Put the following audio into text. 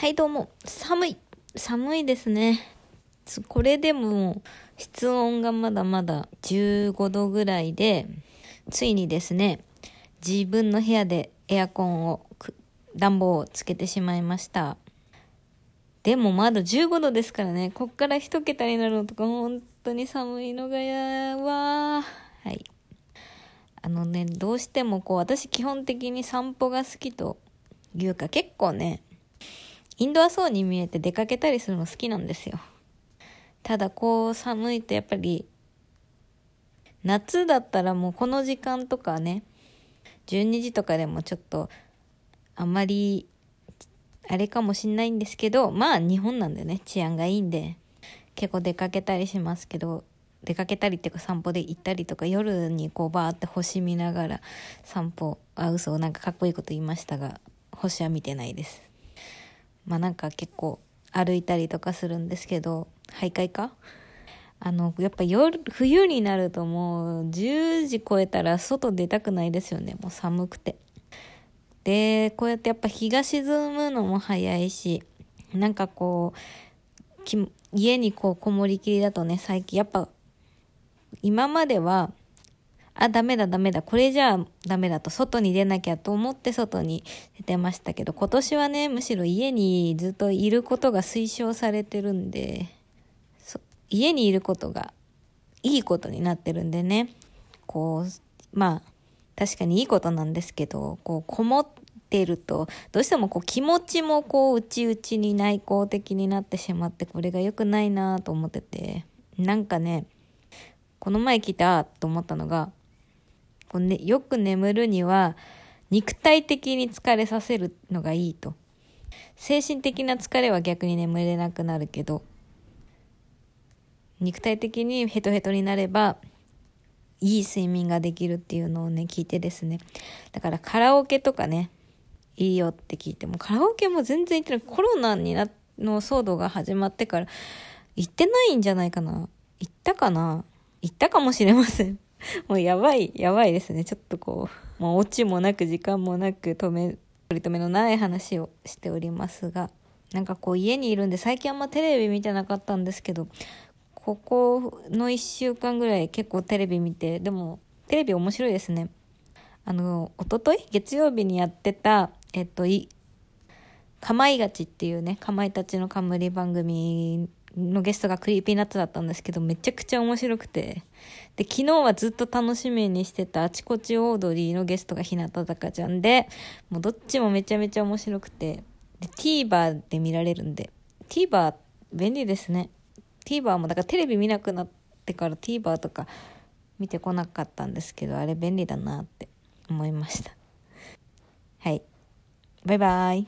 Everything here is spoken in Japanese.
はい、どうも。寒い。寒いですね。これでも、室温がまだまだ15度ぐらいで、ついにですね、自分の部屋でエアコンを、暖房をつけてしまいました。でもまだ15度ですからね、こっから一桁になるのとか本当に寒いのがやわー。はい。あのね、どうしてもこう、私基本的に散歩が好きというか結構ね、インドアそうに見えて出かけたりするの好きなんですよ。ただこう寒いとやっぱり、夏だったらもうこの時間とかね、12時とかでもちょっと、あんまり、あれかもしんないんですけど、まあ日本なんでね、治安がいいんで、結構出かけたりしますけど、出かけたりっていうか散歩で行ったりとか夜にこうバーって星見ながら散歩あ嘘なんかかっこいいこと言いましたが星は見てないですまあなんか結構歩いたりとかするんですけど徘徊か？あのやっぱ夜冬になるともう10時超えたら外出たくないですよね。もう寒くて。でこうやってやっぱ日が沈むのも早いしなんかこう家にこうこもりきりだとね最近やっぱ今まではあ、ダメだダメだ、これじゃあダメだと、外に出なきゃと思って外に出てましたけど、今年はね、むしろ家にずっといることが推奨されてるんで、家にいることがいいことになってるんでね、こう、まあ、確かにいいことなんですけど、こう、こもってると、どうしてもこう気持ちもこう、内々に内向的になってしまって、これが良くないなと思ってて、なんかね、この前聞いたと思ったのが、こうね、よく眠るには肉体的に疲れさせるのがいいと。精神的な疲れは逆に眠れなくなるけど、肉体的にヘトヘトになれば、いい睡眠ができるっていうのをね、聞いてですね。だからカラオケとかね、いいよって聞いても、カラオケも全然行ってない。コロナにな、の騒動が始まってから、行ってないんじゃないかな。行ったかな行ったかもしれません。もうやばい、やばいですね。ちょっとこう、もうオチもなく時間もなく止め、取り留めのない話をしておりますが、なんかこう家にいるんで最近あんまテレビ見てなかったんですけど、ここの1週間ぐらい結構テレビ見て、でもテレビ面白いですね。あの、おととい月曜日にやってた、えっと、い、かまいがちっていうね、かまいたちの冠番組のゲストが Creepy Nuts だったんですけど、めちゃくちゃ面白くて。で、昨日はずっと楽しみにしてたあちこちオードリーのゲストが日向坂ちゃんで、もうどっちもめちゃめちゃ面白くて。で、TVer で見られるんで。TVer 便利ですね。TVer もだからテレビ見なくなってから TVer とか見てこなかったんですけど、あれ便利だなって思いました。はい。バイバイ。